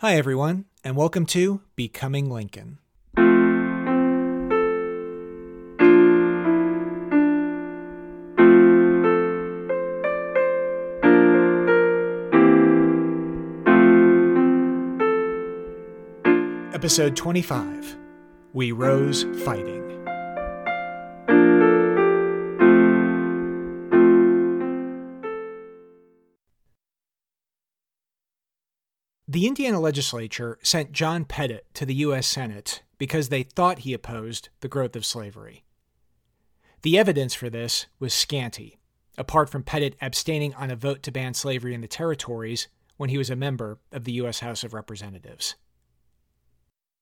Hi, everyone, and welcome to Becoming Lincoln. Episode 25 We Rose Fighting. The Indiana legislature sent John Pettit to the U.S. Senate because they thought he opposed the growth of slavery. The evidence for this was scanty, apart from Pettit abstaining on a vote to ban slavery in the territories when he was a member of the U.S. House of Representatives.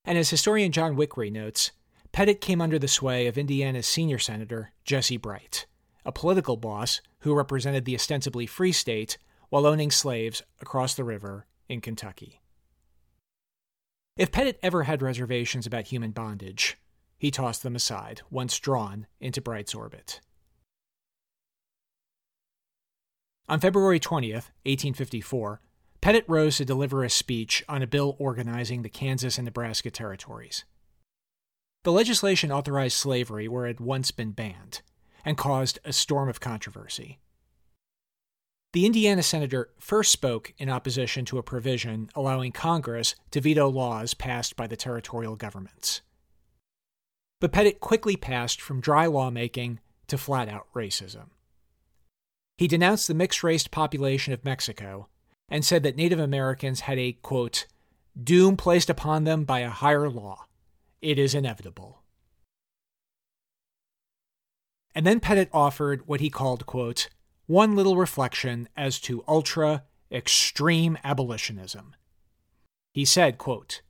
And as historian John Wickery notes, Pettit came under the sway of Indiana's senior senator, Jesse Bright, a political boss who represented the ostensibly free state while owning slaves across the river in Kentucky. If Pettit ever had reservations about human bondage, he tossed them aside once drawn into Bright's orbit. On February 20th, 1854, Pettit rose to deliver a speech on a bill organizing the Kansas and Nebraska territories. The legislation authorized slavery where it had once been banned and caused a storm of controversy. The Indiana senator first spoke in opposition to a provision allowing Congress to veto laws passed by the territorial governments. But Pettit quickly passed from dry lawmaking to flat out racism. He denounced the mixed race population of Mexico and said that Native Americans had a, quote, doom placed upon them by a higher law. It is inevitable. And then Pettit offered what he called, quote, one little reflection as to ultra extreme abolitionism. He said, quote,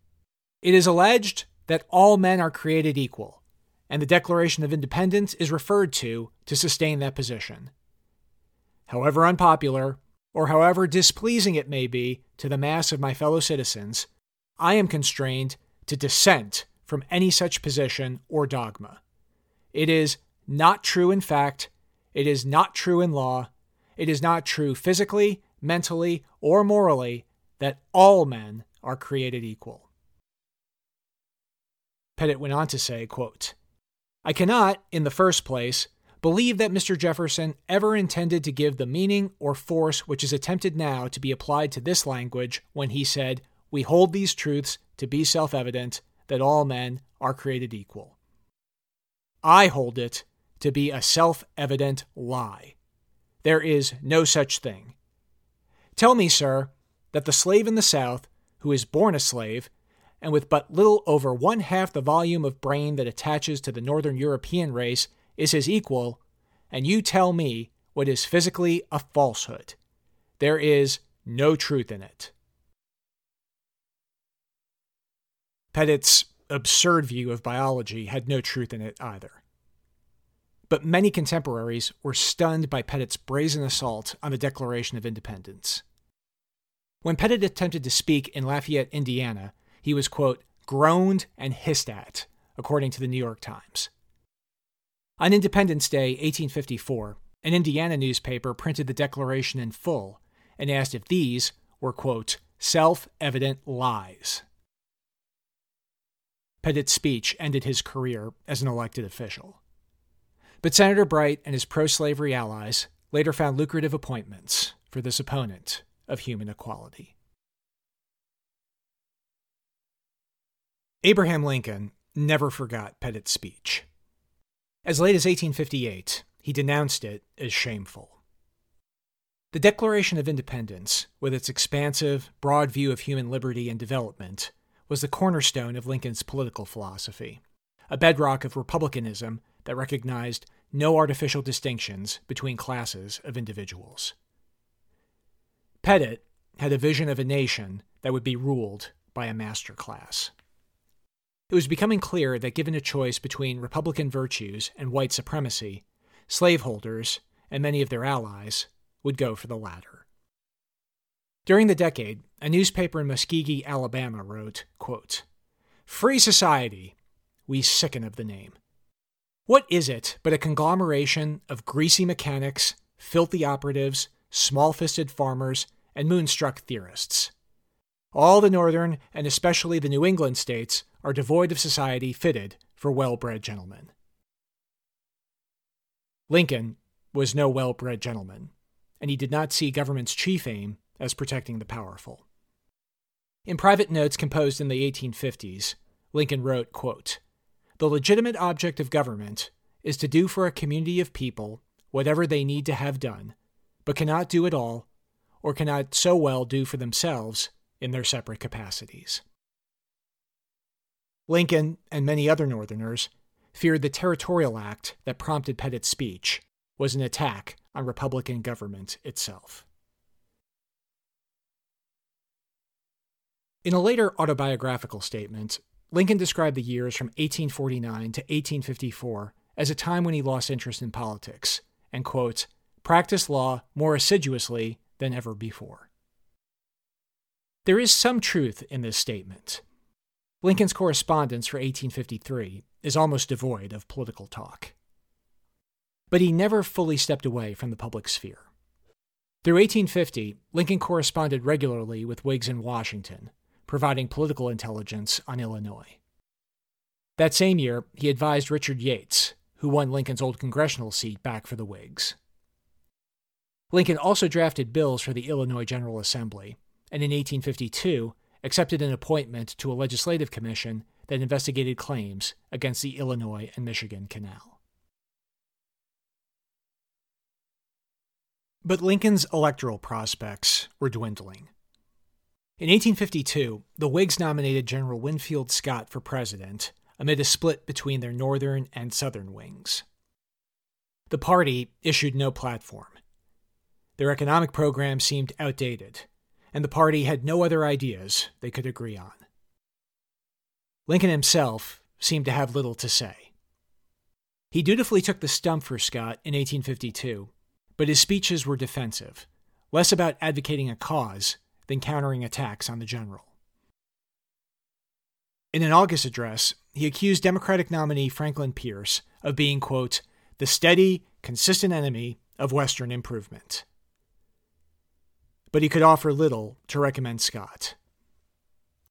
It is alleged that all men are created equal, and the Declaration of Independence is referred to to sustain that position. However unpopular, or however displeasing it may be to the mass of my fellow citizens, I am constrained to dissent from any such position or dogma. It is not true in fact it is not true in law. It is not true physically, mentally, or morally that all men are created equal. Pettit went on to say, quote, I cannot, in the first place, believe that Mr. Jefferson ever intended to give the meaning or force which is attempted now to be applied to this language when he said, We hold these truths to be self evident that all men are created equal. I hold it to be a self evident lie. There is no such thing. Tell me, sir, that the slave in the South, who is born a slave, and with but little over one half the volume of brain that attaches to the Northern European race, is his equal, and you tell me what is physically a falsehood. There is no truth in it. Pettit's absurd view of biology had no truth in it either but many contemporaries were stunned by Pettit's brazen assault on the Declaration of Independence. When Pettit attempted to speak in Lafayette, Indiana, he was, quote, groaned and hissed at, according to the New York Times. On Independence Day, 1854, an Indiana newspaper printed the Declaration in full and asked if these were, quote, self evident lies. Pettit's speech ended his career as an elected official. But Senator Bright and his pro slavery allies later found lucrative appointments for this opponent of human equality. Abraham Lincoln never forgot Pettit's speech. As late as 1858, he denounced it as shameful. The Declaration of Independence, with its expansive, broad view of human liberty and development, was the cornerstone of Lincoln's political philosophy, a bedrock of republicanism that recognized no artificial distinctions between classes of individuals. Pettit had a vision of a nation that would be ruled by a master class. It was becoming clear that given a choice between Republican virtues and white supremacy, slaveholders and many of their allies would go for the latter. During the decade, a newspaper in Muskogee, Alabama wrote, quote, Free society, we sicken of the name. What is it but a conglomeration of greasy mechanics, filthy operatives, small fisted farmers, and moonstruck theorists? All the northern, and especially the New England states, are devoid of society fitted for well bred gentlemen. Lincoln was no well bred gentleman, and he did not see government's chief aim as protecting the powerful. In private notes composed in the 1850s, Lincoln wrote, quote, The legitimate object of government is to do for a community of people whatever they need to have done, but cannot do it all, or cannot so well do for themselves in their separate capacities. Lincoln and many other Northerners feared the Territorial Act that prompted Pettit's speech was an attack on Republican government itself. In a later autobiographical statement, Lincoln described the years from 1849 to 1854 as a time when he lost interest in politics and, quote, practiced law more assiduously than ever before. There is some truth in this statement. Lincoln's correspondence for 1853 is almost devoid of political talk. But he never fully stepped away from the public sphere. Through 1850, Lincoln corresponded regularly with Whigs in Washington, providing political intelligence on Illinois. That same year, he advised Richard Yates, who won Lincoln's old congressional seat back for the Whigs. Lincoln also drafted bills for the Illinois General Assembly, and in 1852 accepted an appointment to a legislative commission that investigated claims against the Illinois and Michigan Canal. But Lincoln's electoral prospects were dwindling. In 1852, the Whigs nominated General Winfield Scott for president amid a split between their northern and southern wings. The party issued no platform. Their economic program seemed outdated, and the party had no other ideas they could agree on. Lincoln himself seemed to have little to say. He dutifully took the stump for Scott in 1852, but his speeches were defensive, less about advocating a cause than countering attacks on the general. In an August address, he accused Democratic nominee Franklin Pierce of being, quote, the steady, consistent enemy of Western improvement. But he could offer little to recommend Scott.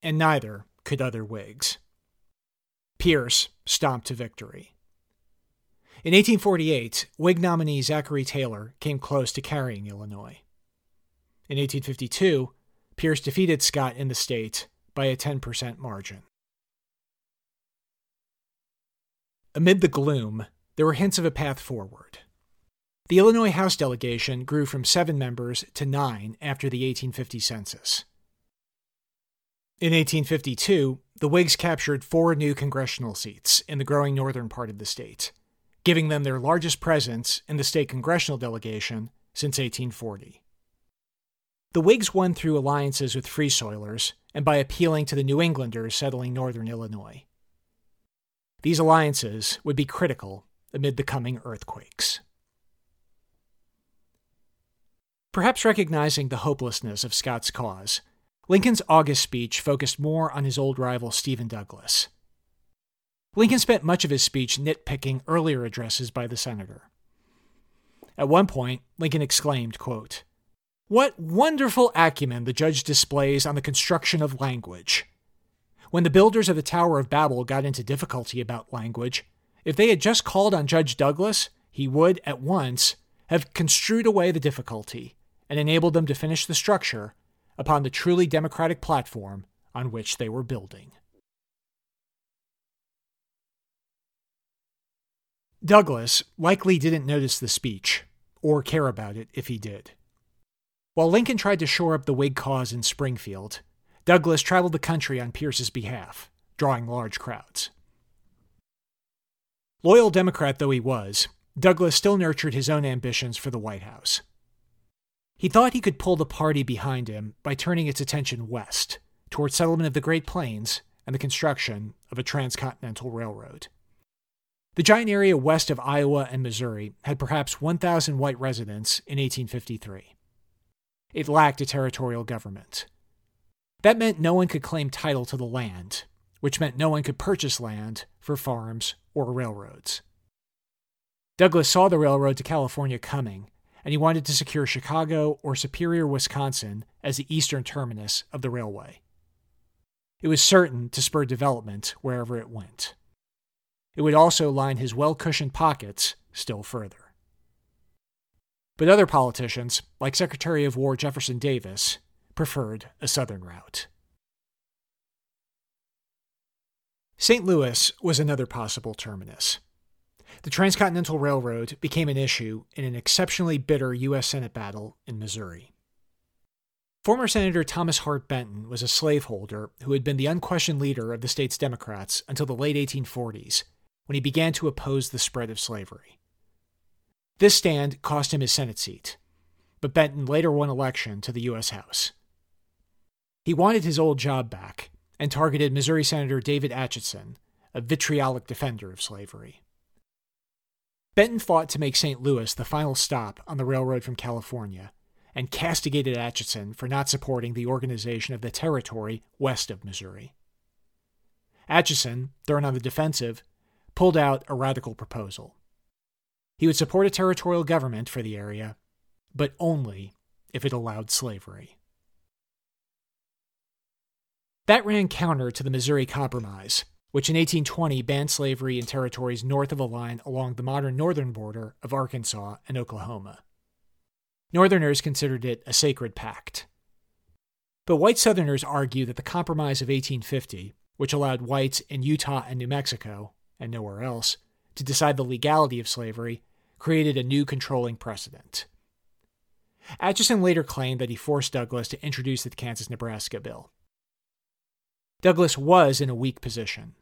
And neither could other Whigs. Pierce stomped to victory. In 1848, Whig nominee Zachary Taylor came close to carrying Illinois. In 1852, Pierce defeated Scott in the state by a 10% margin. Amid the gloom, there were hints of a path forward. The Illinois House delegation grew from seven members to nine after the 1850 census. In 1852, the Whigs captured four new congressional seats in the growing northern part of the state, giving them their largest presence in the state congressional delegation since 1840. The Whigs won through alliances with Free Soilers and by appealing to the New Englanders settling northern Illinois. These alliances would be critical amid the coming earthquakes. Perhaps recognizing the hopelessness of Scott's cause, Lincoln's August speech focused more on his old rival Stephen Douglas. Lincoln spent much of his speech nitpicking earlier addresses by the senator. At one point, Lincoln exclaimed, quote, what wonderful acumen the judge displays on the construction of language. When the builders of the Tower of Babel got into difficulty about language, if they had just called on Judge Douglas, he would, at once, have construed away the difficulty and enabled them to finish the structure upon the truly democratic platform on which they were building. Douglas likely didn't notice the speech, or care about it if he did. While Lincoln tried to shore up the Whig cause in Springfield, Douglas traveled the country on Pierce's behalf, drawing large crowds. Loyal Democrat though he was, Douglas still nurtured his own ambitions for the White House. He thought he could pull the party behind him by turning its attention west, toward settlement of the Great Plains and the construction of a transcontinental railroad. The giant area west of Iowa and Missouri had perhaps 1,000 white residents in 1853 it lacked a territorial government. That meant no one could claim title to the land, which meant no one could purchase land for farms or railroads. Douglas saw the railroad to California coming, and he wanted to secure Chicago or Superior, Wisconsin as the eastern terminus of the railway, it was certain to spur development wherever it went. It would also line his well cushioned pockets still further. But other politicians, like Secretary of War Jefferson Davis, preferred a southern route. St. Louis was another possible terminus. The Transcontinental Railroad became an issue in an exceptionally bitter U.S. Senate battle in Missouri. Former Senator Thomas Hart Benton was a slaveholder who had been the unquestioned leader of the state's Democrats until the late 1840s, when he began to oppose the spread of slavery. This stand cost him his Senate seat, but Benton later won election to the U.S. House. He wanted his old job back and targeted Missouri Senator David Atchison, a vitriolic defender of slavery. Benton fought to make St. Louis the final stop on the railroad from California and castigated Atchison for not supporting the organization of the territory west of Missouri. Atchison, thrown on the defensive, pulled out a radical proposal. He would support a territorial government for the area, but only if it allowed slavery. That ran counter to the Missouri Compromise, which in 1820 banned slavery in territories north of a line along the modern northern border of Arkansas and Oklahoma. Northerners considered it a sacred pact. But white Southerners argue that the Compromise of 1850, which allowed whites in Utah and New Mexico, and nowhere else, to decide the legality of slavery, created a new controlling precedent. Atchison later claimed that he forced Douglas to introduce the Kansas Nebraska bill. Douglas was in a weak position.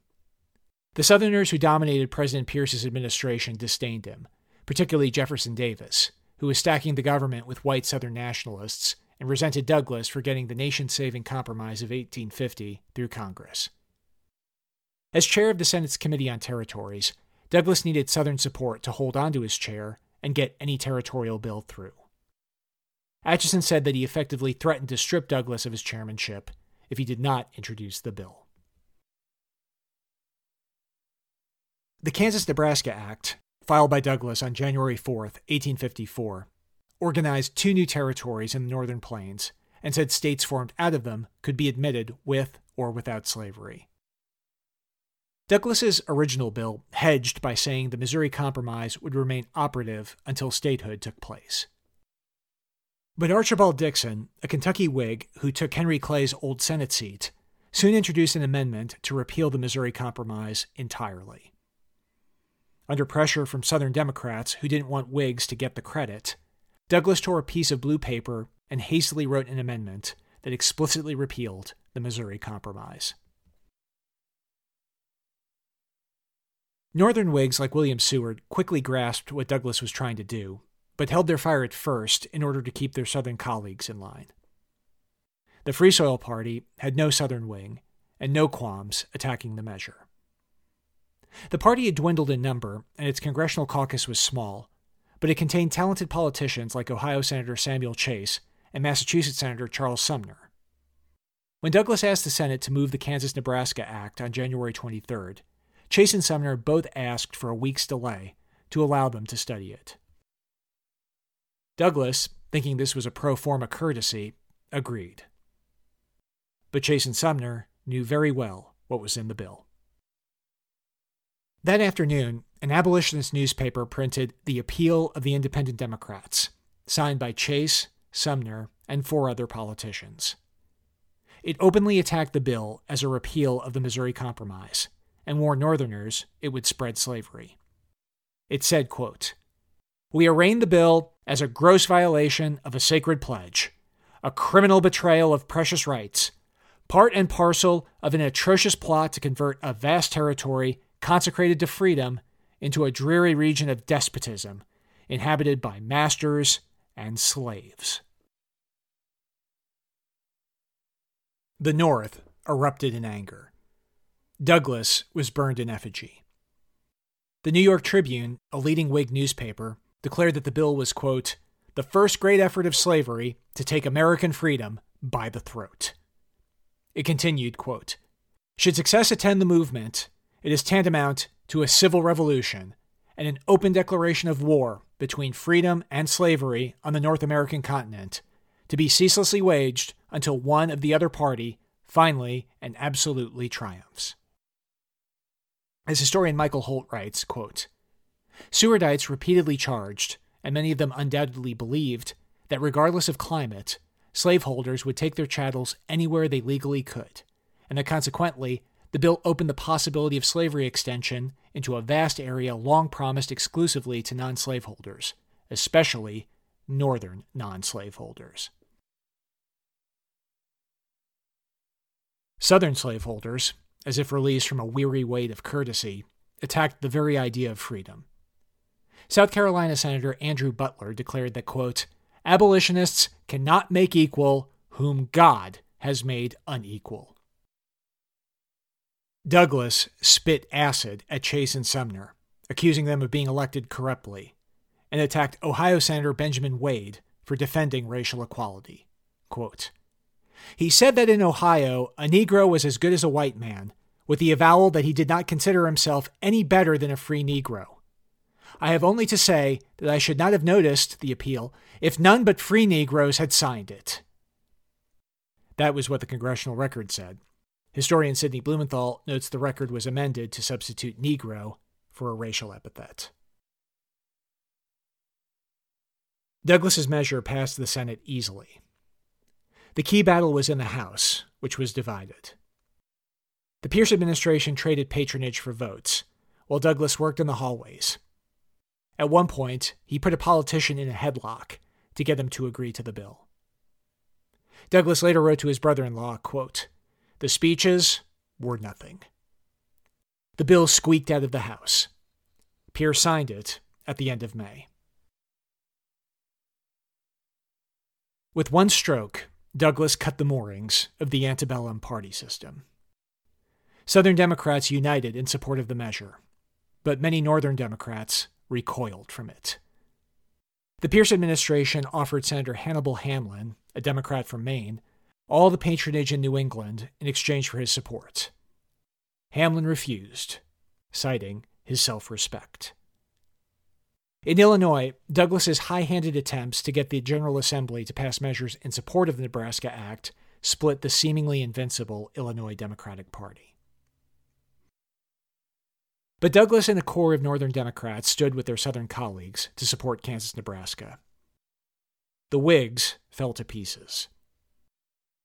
The Southerners who dominated President Pierce's administration disdained him, particularly Jefferson Davis, who was stacking the government with white Southern nationalists and resented Douglas for getting the nation saving compromise of 1850 through Congress. As chair of the Senate's Committee on Territories, Douglas needed Southern support to hold onto his chair and get any territorial bill through. Atchison said that he effectively threatened to strip Douglas of his chairmanship if he did not introduce the bill. The Kansas Nebraska Act, filed by Douglas on January 4, 1854, organized two new territories in the Northern Plains and said states formed out of them could be admitted with or without slavery. Douglas's original bill hedged by saying the Missouri Compromise would remain operative until statehood took place. But Archibald Dixon, a Kentucky Whig who took Henry Clay's old Senate seat, soon introduced an amendment to repeal the Missouri Compromise entirely. Under pressure from Southern Democrats who didn't want Whigs to get the credit, Douglas tore a piece of blue paper and hastily wrote an amendment that explicitly repealed the Missouri Compromise. Northern Whigs like William Seward quickly grasped what Douglas was trying to do but held their fire at first in order to keep their Southern colleagues in line. The Free Soil Party had no Southern wing and no qualms attacking the measure. The party had dwindled in number, and its congressional caucus was small, but it contained talented politicians like Ohio Senator Salmon Chase and Massachusetts Senator Charles Sumner. When Douglas asked the Senate to move the Kansas Nebraska Act on January 23rd, Chase and Sumner both asked for a week's delay to allow them to study it. Douglas, thinking this was a pro forma courtesy, agreed. But Chase and Sumner knew very well what was in the bill. That afternoon, an abolitionist newspaper printed The Appeal of the Independent Democrats, signed by Chase, Sumner, and four other politicians. It openly attacked the bill as a repeal of the Missouri Compromise and warned Northerners it would spread slavery. It said, quote, We arraign the bill as a gross violation of a sacred pledge, a criminal betrayal of precious rights, part and parcel of an atrocious plot to convert a vast territory consecrated to freedom into a dreary region of despotism inhabited by masters and slaves. The North erupted in anger. Douglas was burned in effigy. The New York Tribune, a leading Whig newspaper, declared that the bill was, quote, the first great effort of slavery to take American freedom by the throat. It continued, quote, Should success attend the movement, it is tantamount to a civil revolution and an open declaration of war between freedom and slavery on the North American continent, to be ceaselessly waged until one of the other party finally and absolutely triumphs. As historian Michael Holt writes, quote, Sewardites repeatedly charged, and many of them undoubtedly believed, that regardless of climate, slaveholders would take their chattels anywhere they legally could, and that consequently, the bill opened the possibility of slavery extension into a vast area long promised exclusively to non slaveholders, especially northern non slaveholders. Southern slaveholders, as if released from a weary weight of courtesy, attacked the very idea of freedom. South Carolina Senator Andrew Butler declared that, quote, abolitionists cannot make equal whom God has made unequal. Douglas spit acid at Chase and Sumner, accusing them of being elected corruptly, and attacked Ohio Senator Benjamin Wade for defending racial equality. Quote, he said that in Ohio, a Negro was as good as a white man, with the avowal that he did not consider himself any better than a free Negro. I have only to say that I should not have noticed the appeal if none but free Negroes had signed it. That was what the congressional record said. Historian Sidney Blumenthal notes the record was amended to substitute Negro for a racial epithet. Douglas's measure passed the Senate easily. The key battle was in the House, which was divided. The Pierce administration traded patronage for votes, while Douglas worked in the hallways. At one point, he put a politician in a headlock to get him to agree to the bill. Douglas later wrote to his brother in law, The speeches were nothing. The bill squeaked out of the House. Pierce signed it at the end of May. With one stroke, Douglas cut the moorings of the antebellum party system. Southern Democrats united in support of the measure, but many Northern Democrats recoiled from it. The Pierce administration offered Senator Hannibal Hamlin, a Democrat from Maine, all the patronage in New England in exchange for his support. Hamlin refused, citing his self respect. In Illinois, Douglas's high-handed attempts to get the General Assembly to pass measures in support of the Nebraska Act split the seemingly invincible Illinois Democratic Party. But Douglas and a core of Northern Democrats stood with their Southern colleagues to support Kansas Nebraska. The Whigs fell to pieces.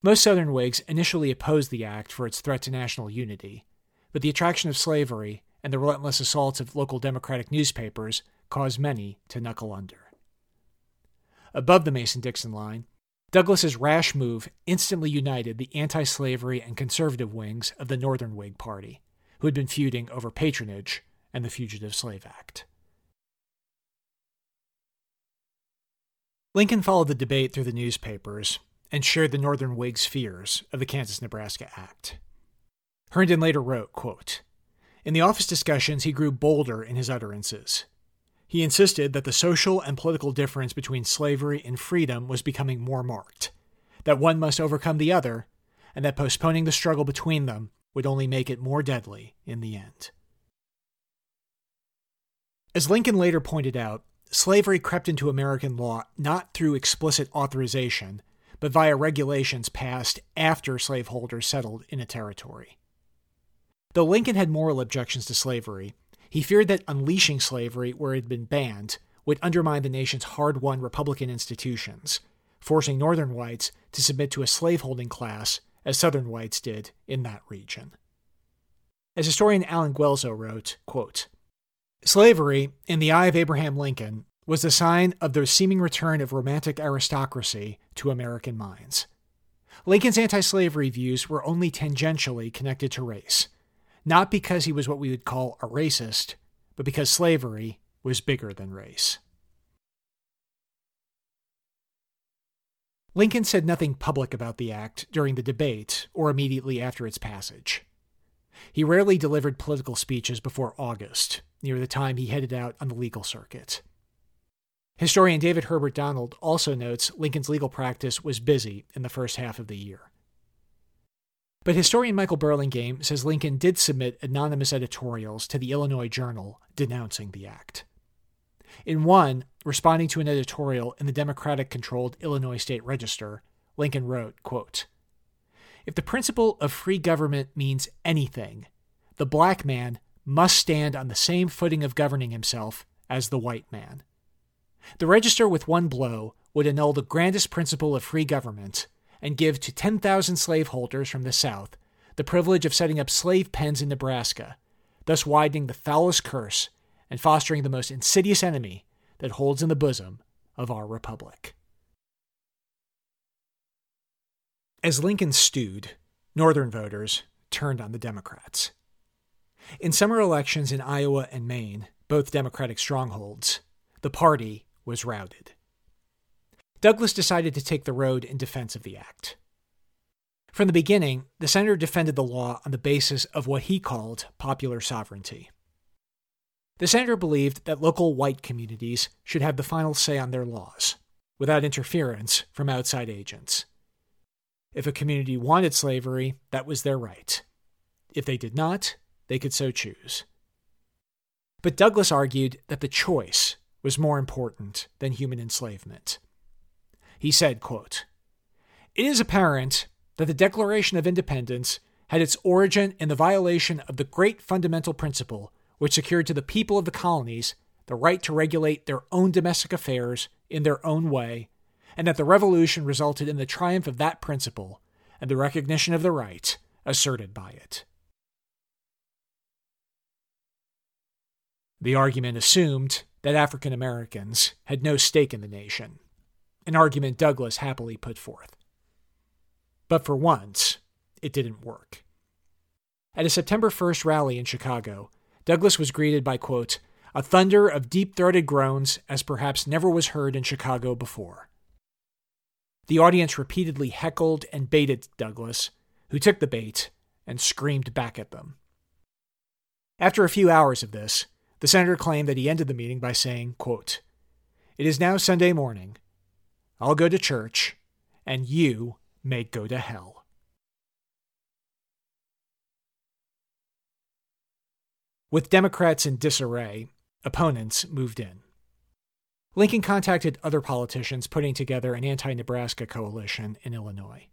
Most Southern Whigs initially opposed the act for its threat to national unity, but the attraction of slavery and the relentless assaults of local Democratic newspapers caused many to knuckle under. Above the Mason Dixon line, Douglas's rash move instantly united the anti slavery and conservative wings of the Northern Whig Party who had been feuding over patronage and the Fugitive Slave Act. Lincoln followed the debate through the newspapers and shared the Northern Whigs' fears of the Kansas Nebraska Act. Herndon later wrote, quote, In the office discussions, he grew bolder in his utterances. He insisted that the social and political difference between slavery and freedom was becoming more marked, that one must overcome the other, and that postponing the struggle between them would only make it more deadly in the end. As Lincoln later pointed out, slavery crept into American law not through explicit authorization, but via regulations passed after slaveholders settled in a territory. Though Lincoln had moral objections to slavery, he feared that unleashing slavery where it had been banned would undermine the nation's hard won Republican institutions, forcing Northern whites to submit to a slaveholding class as Southern whites did in that region. As historian Allen Guelzo wrote, quote, Slavery, in the eye of Abraham Lincoln, was the sign of the seeming return of romantic aristocracy to American minds. Lincoln's anti slavery views were only tangentially connected to race, not because he was what we would call a racist, but because slavery was bigger than race. Lincoln said nothing public about the act during the debate or immediately after its passage. He rarely delivered political speeches before August, near the time he headed out on the legal circuit. Historian David Herbert Donald also notes Lincoln's legal practice was busy in the first half of the year. But historian Michael Burlingame says Lincoln did submit anonymous editorials to the Illinois Journal denouncing the act. In one, responding to an editorial in the Democratic controlled Illinois State Register, Lincoln wrote, quote, If the principle of free government means anything, the black man must stand on the same footing of governing himself as the white man. The register with one blow would annul the grandest principle of free government and give to 10,000 slaveholders from the South the privilege of setting up slave pens in Nebraska, thus widening the foulest curse and fostering the most insidious enemy that holds in the bosom of our republic. As Lincoln stewed, Northern voters turned on the Democrats. In summer elections in Iowa and Maine, both Democratic strongholds, the party was routed. Douglas decided to take the road in defense of the act. From the beginning, the senator defended the law on the basis of what he called popular sovereignty. The senator believed that local white communities should have the final say on their laws, without interference from outside agents. If a community wanted slavery, that was their right. If they did not, they could so choose. But Douglas argued that the choice was more important than human enslavement. He said, quote, It is apparent that the Declaration of Independence had its origin in the violation of the great fundamental principle which secured to the people of the colonies the right to regulate their own domestic affairs in their own way, and that the Revolution resulted in the triumph of that principle and the recognition of the right asserted by it. The argument assumed that African Americans had no stake in the nation, an argument Douglas happily put forth. But for once, it didn't work. At a September 1st rally in Chicago, Douglas was greeted by, quote, a thunder of deep throated groans as perhaps never was heard in Chicago before. The audience repeatedly heckled and baited Douglas, who took the bait and screamed back at them. After a few hours of this, the senator claimed that he ended the meeting by saying, quote, It is now Sunday morning. I'll go to church, and you may go to hell. With Democrats in disarray, opponents moved in. Lincoln contacted other politicians putting together an anti Nebraska coalition in Illinois.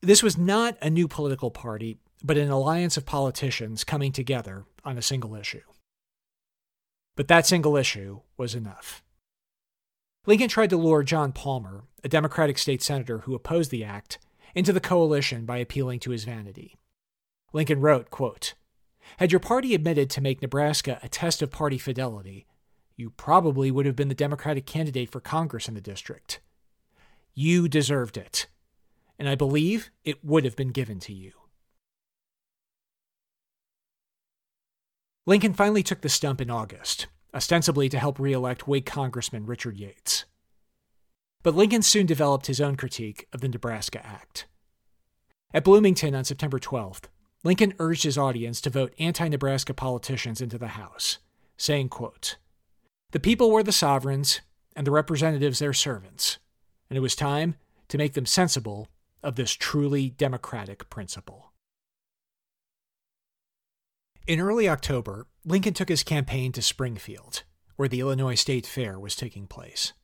This was not a new political party, but an alliance of politicians coming together on a single issue. But that single issue was enough. Lincoln tried to lure John Palmer, a Democratic state senator who opposed the act, into the coalition by appealing to his vanity. Lincoln wrote, quote, Had your party admitted to make Nebraska a test of party fidelity, you probably would have been the Democratic candidate for Congress in the district. You deserved it, and I believe it would have been given to you. Lincoln finally took the stump in August, ostensibly to help re elect Whig Congressman Richard Yates. But Lincoln soon developed his own critique of the Nebraska Act. At Bloomington on September 12th, Lincoln urged his audience to vote anti Nebraska politicians into the House, saying, quote, The people were the sovereigns, and the representatives their servants, and it was time to make them sensible of this truly democratic principle. In early October, Lincoln took his campaign to Springfield, where the Illinois State Fair was taking place.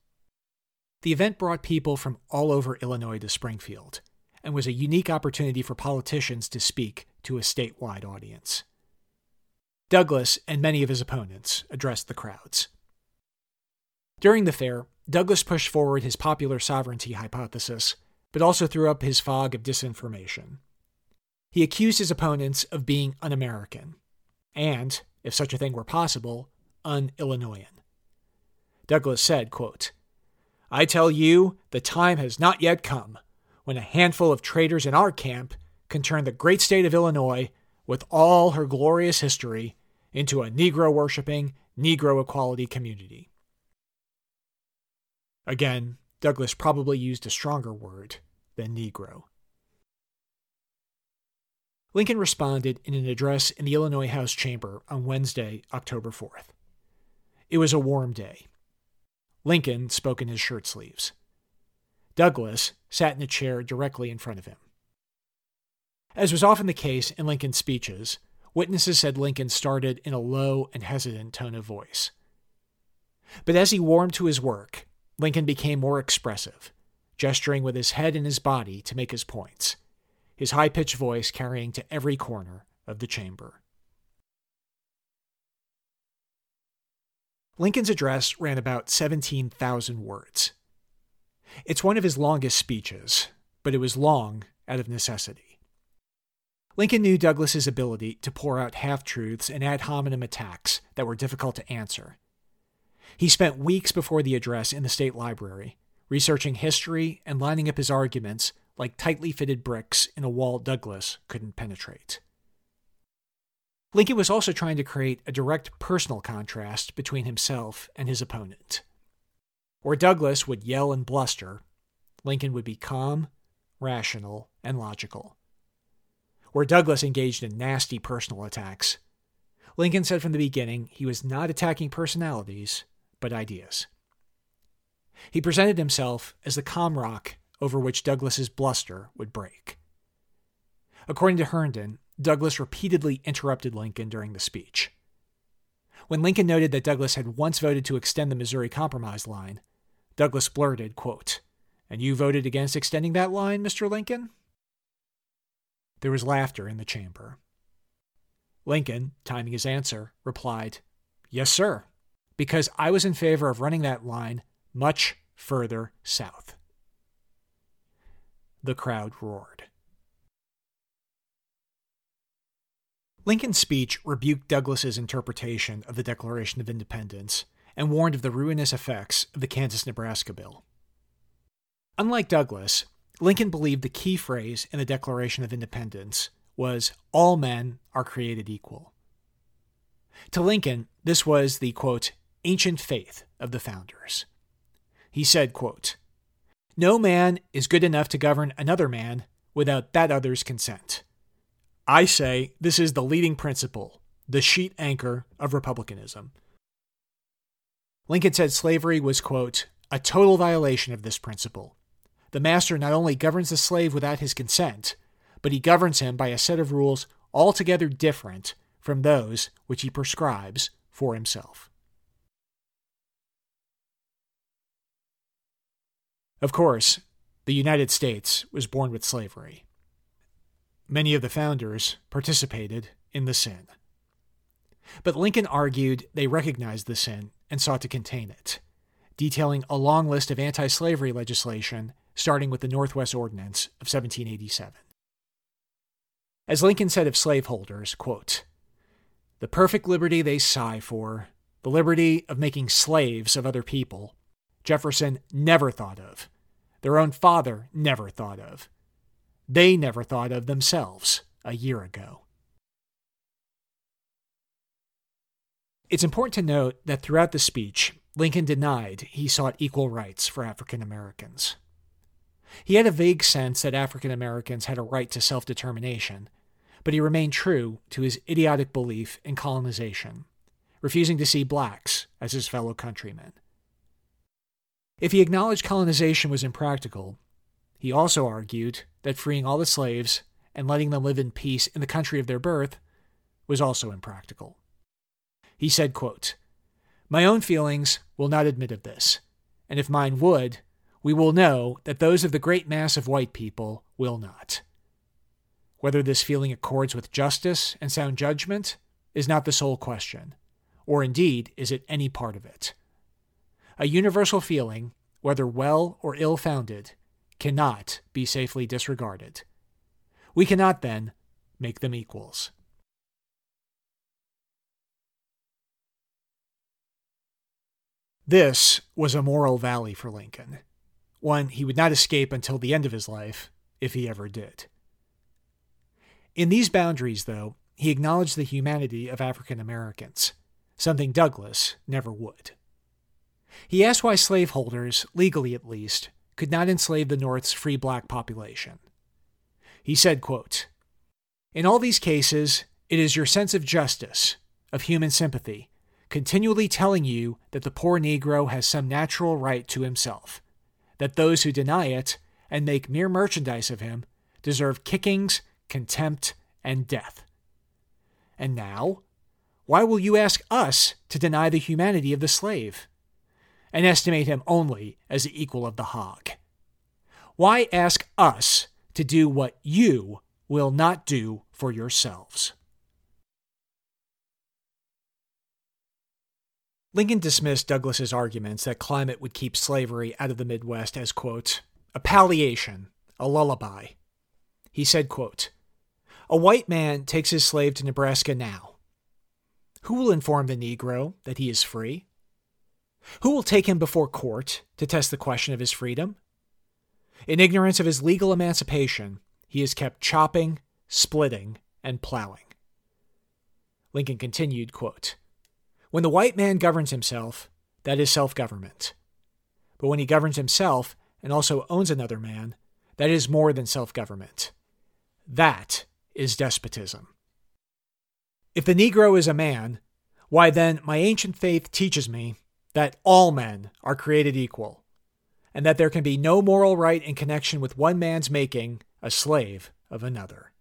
The event brought people from all over Illinois to Springfield and was a unique opportunity for politicians to speak to a statewide audience. Douglas and many of his opponents addressed the crowds. During the fair, Douglas pushed forward his popular sovereignty hypothesis, but also threw up his fog of disinformation. He accused his opponents of being un American and, if such a thing were possible, un Illinoisan. Douglas said, quote, I tell you, the time has not yet come when a handful of traitors in our camp can turn the great state of Illinois, with all her glorious history, into a Negro worshipping, Negro equality community. Again, Douglas probably used a stronger word than Negro. Lincoln responded in an address in the Illinois House chamber on Wednesday, October 4th. It was a warm day. Lincoln spoke in his shirt sleeves. Douglas sat in a chair directly in front of him. As was often the case in Lincoln's speeches, witnesses said Lincoln started in a low and hesitant tone of voice. But as he warmed to his work, Lincoln became more expressive, gesturing with his head and his body to make his points his high pitched voice carrying to every corner of the chamber. Lincoln's address ran about 17,000 words. It's one of his longest speeches, but it was long out of necessity. Lincoln knew Douglas's ability to pour out half truths and ad hominem attacks that were difficult to answer. He spent weeks before the address in the state library, researching history and lining up his arguments like tightly fitted bricks in a wall Douglas couldn't penetrate. Lincoln was also trying to create a direct personal contrast between himself and his opponent. Where Douglas would yell and bluster, Lincoln would be calm, rational, and logical. Where Douglas engaged in nasty personal attacks, Lincoln said from the beginning he was not attacking personalities, but ideas. He presented himself as the calm rock over which Douglas's bluster would break. According to Herndon, Douglas repeatedly interrupted Lincoln during the speech. When Lincoln noted that Douglas had once voted to extend the Missouri Compromise line, Douglas blurted, quote, And you voted against extending that line, Mr. Lincoln? There was laughter in the chamber. Lincoln, timing his answer, replied, Yes, sir, because I was in favor of running that line much further south. The crowd roared. Lincoln's speech rebuked Douglas's interpretation of the Declaration of Independence and warned of the ruinous effects of the Kansas Nebraska Bill. Unlike Douglas, Lincoln believed the key phrase in the Declaration of Independence was, All men are created equal. To Lincoln, this was the, quote, ancient faith of the founders. He said, quote, No man is good enough to govern another man without that other's consent. I say this is the leading principle, the sheet anchor of republicanism. Lincoln said slavery was, quote, a total violation of this principle. The master not only governs the slave without his consent, but he governs him by a set of rules altogether different from those which he prescribes for himself. Of course, the United States was born with slavery. Many of the founders participated in the sin. But Lincoln argued they recognized the sin and sought to contain it, detailing a long list of anti slavery legislation, starting with the Northwest Ordinance of 1787. As Lincoln said of slaveholders, quote, The perfect liberty they sigh for, the liberty of making slaves of other people, Jefferson never thought of, their own father never thought of, they never thought of themselves a year ago. It's important to note that throughout the speech, Lincoln denied he sought equal rights for African Americans. He had a vague sense that African Americans had a right to self determination, but he remained true to his idiotic belief in colonization, refusing to see blacks as his fellow countrymen. If he acknowledged colonization was impractical, he also argued that freeing all the slaves and letting them live in peace in the country of their birth was also impractical. He said, quote, My own feelings will not admit of this, and if mine would, we will know that those of the great mass of white people will not. Whether this feeling accords with justice and sound judgment is not the sole question, or indeed is it any part of it. A universal feeling, whether well or ill founded, cannot be safely disregarded. We cannot, then, make them equals. This was a moral valley for Lincoln, one he would not escape until the end of his life, if he ever did. In these boundaries, though, he acknowledged the humanity of African Americans, something Douglas never would. He asked why slaveholders, legally at least, could not enslave the North's free black population. He said, quote, In all these cases, it is your sense of justice, of human sympathy, continually telling you that the poor Negro has some natural right to himself, that those who deny it and make mere merchandise of him deserve kickings, contempt, and death. And now, why will you ask us to deny the humanity of the slave? And estimate him only as the equal of the hog? Why ask us to do what you will not do for yourselves. Lincoln dismissed Douglas's arguments that climate would keep slavery out of the Midwest as, quote, a palliation, a lullaby. He said, quote, A white man takes his slave to Nebraska now. Who will inform the Negro that he is free? Who will take him before court to test the question of his freedom? In ignorance of his legal emancipation, he is kept chopping, splitting, and plowing. Lincoln continued, quote, When the white man governs himself, that is self government. But when he governs himself and also owns another man, that is more than self government. That is despotism. If the Negro is a man, why then my ancient faith teaches me that all men are created equal, and that there can be no moral right in connection with one man's making a slave of another.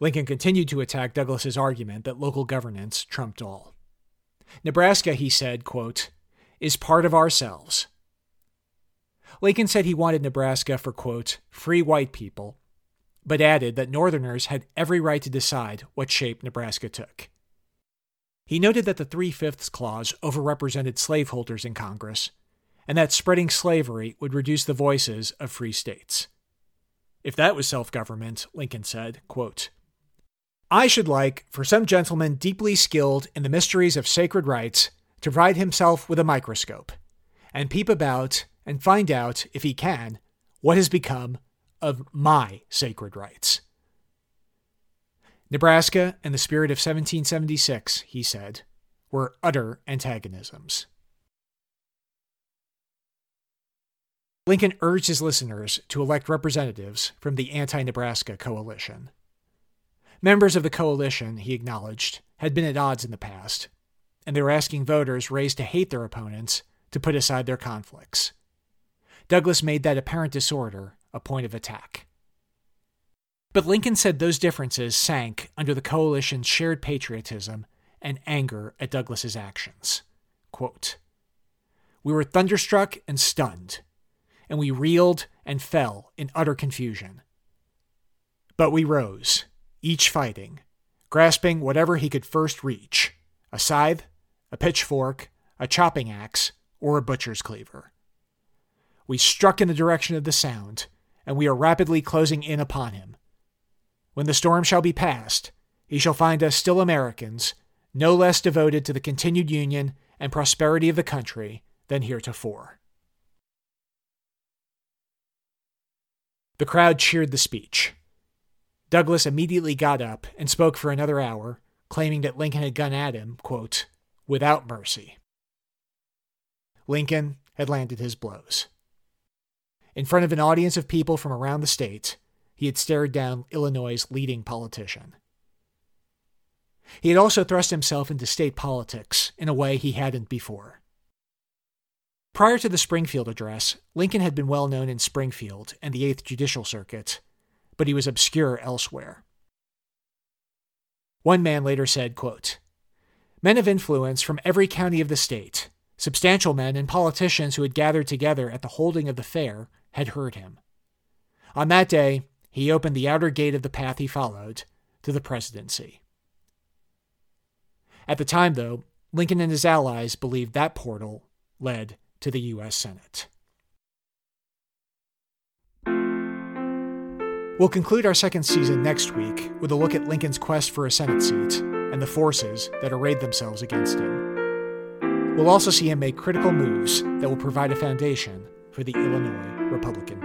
Lincoln continued to attack Douglas's argument that local governance trumped all. Nebraska, he said, quote, is part of ourselves. Lincoln said he wanted Nebraska for, quote, free white people, but added that Northerners had every right to decide what shape Nebraska took. He noted that the Three Fifths Clause overrepresented slaveholders in Congress, and that spreading slavery would reduce the voices of free states. If that was self government, Lincoln said, quote, I should like for some gentleman deeply skilled in the mysteries of sacred rights to provide himself with a microscope and peep about and find out, if he can, what has become of my sacred rights. Nebraska and the spirit of 1776, he said, were utter antagonisms. Lincoln urged his listeners to elect representatives from the anti Nebraska coalition. Members of the coalition, he acknowledged, had been at odds in the past, and they were asking voters raised to hate their opponents to put aside their conflicts. Douglas made that apparent disorder a point of attack. But Lincoln said those differences sank under the coalition's shared patriotism and anger at Douglas's actions. Quote, we were thunderstruck and stunned, and we reeled and fell in utter confusion. But we rose, each fighting, grasping whatever he could first reach a scythe, a pitchfork, a chopping axe, or a butcher's cleaver. We struck in the direction of the sound, and we are rapidly closing in upon him. When the storm shall be past, he shall find us still Americans, no less devoted to the continued union and prosperity of the country than heretofore. The crowd cheered the speech. Douglas immediately got up and spoke for another hour, claiming that Lincoln had gone at him, quote, without mercy. Lincoln had landed his blows. In front of an audience of people from around the state, he had stared down Illinois' leading politician. He had also thrust himself into state politics in a way he hadn't before. Prior to the Springfield address, Lincoln had been well known in Springfield and the 8th Judicial Circuit, but he was obscure elsewhere. One man later said, quote, Men of influence from every county of the state, substantial men and politicians who had gathered together at the holding of the fair, had heard him. On that day, he opened the outer gate of the path he followed to the presidency. At the time, though, Lincoln and his allies believed that portal led to the U.S. Senate. We'll conclude our second season next week with a look at Lincoln's quest for a Senate seat and the forces that arrayed themselves against him. We'll also see him make critical moves that will provide a foundation for the Illinois Republican.